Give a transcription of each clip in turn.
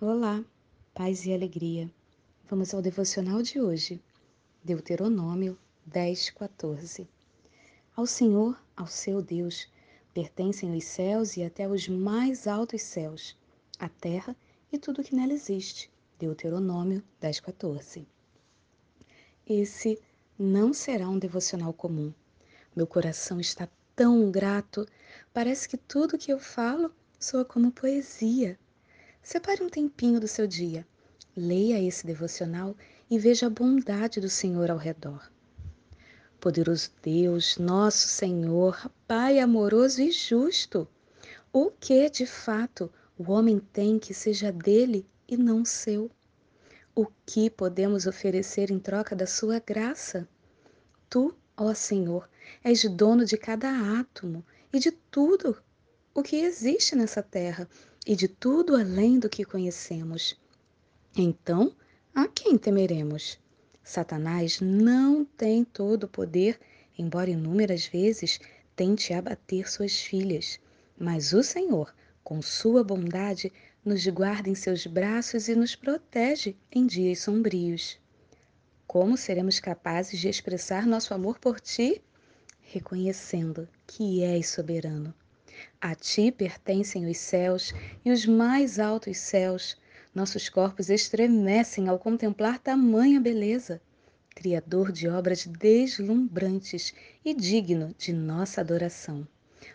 Olá, paz e alegria. Vamos ao devocional de hoje. Deuteronômio 10, 14. Ao Senhor, ao seu Deus, pertencem os céus e até os mais altos céus, a terra e tudo que nela existe. Deuteronômio 10, 14. Esse não será um devocional comum. Meu coração está tão grato, parece que tudo que eu falo soa como poesia. Separe um tempinho do seu dia, leia esse devocional e veja a bondade do Senhor ao redor. Poderoso Deus, nosso Senhor, Pai amoroso e justo, o que de fato o homem tem que seja dele e não seu? O que podemos oferecer em troca da sua graça? Tu, ó Senhor, és dono de cada átomo e de tudo o que existe nessa terra e de tudo além do que conhecemos. Então, a quem temeremos? Satanás não tem todo o poder, embora inúmeras vezes tente abater suas filhas. Mas o Senhor, com sua bondade, nos guarda em seus braços e nos protege em dias sombrios. Como seremos capazes de expressar nosso amor por ti? Reconhecendo que és soberano a ti pertencem os céus e os mais altos céus. Nossos corpos estremecem ao contemplar tamanha beleza. Criador de obras deslumbrantes e digno de nossa adoração.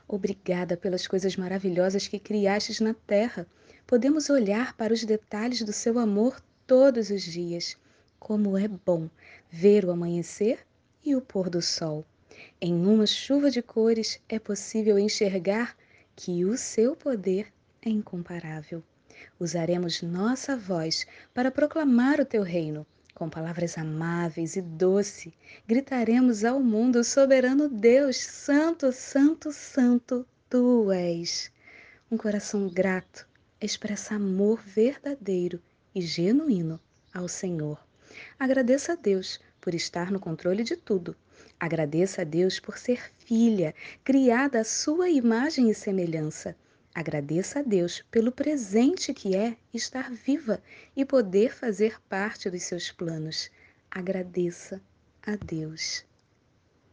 Obrigada pelas coisas maravilhosas que criastes na terra. Podemos olhar para os detalhes do seu amor todos os dias. Como é bom ver o amanhecer e o pôr do sol. Em uma chuva de cores é possível enxergar que o seu poder é incomparável. Usaremos nossa voz para proclamar o teu reino. Com palavras amáveis e doce, gritaremos ao mundo: Soberano Deus, Santo, Santo, Santo, tu és. Um coração grato expressa amor verdadeiro e genuíno ao Senhor. Agradeça a Deus por estar no controle de tudo. Agradeça a Deus por ser filha, criada à sua imagem e semelhança. Agradeça a Deus pelo presente que é estar viva e poder fazer parte dos seus planos. Agradeça a Deus.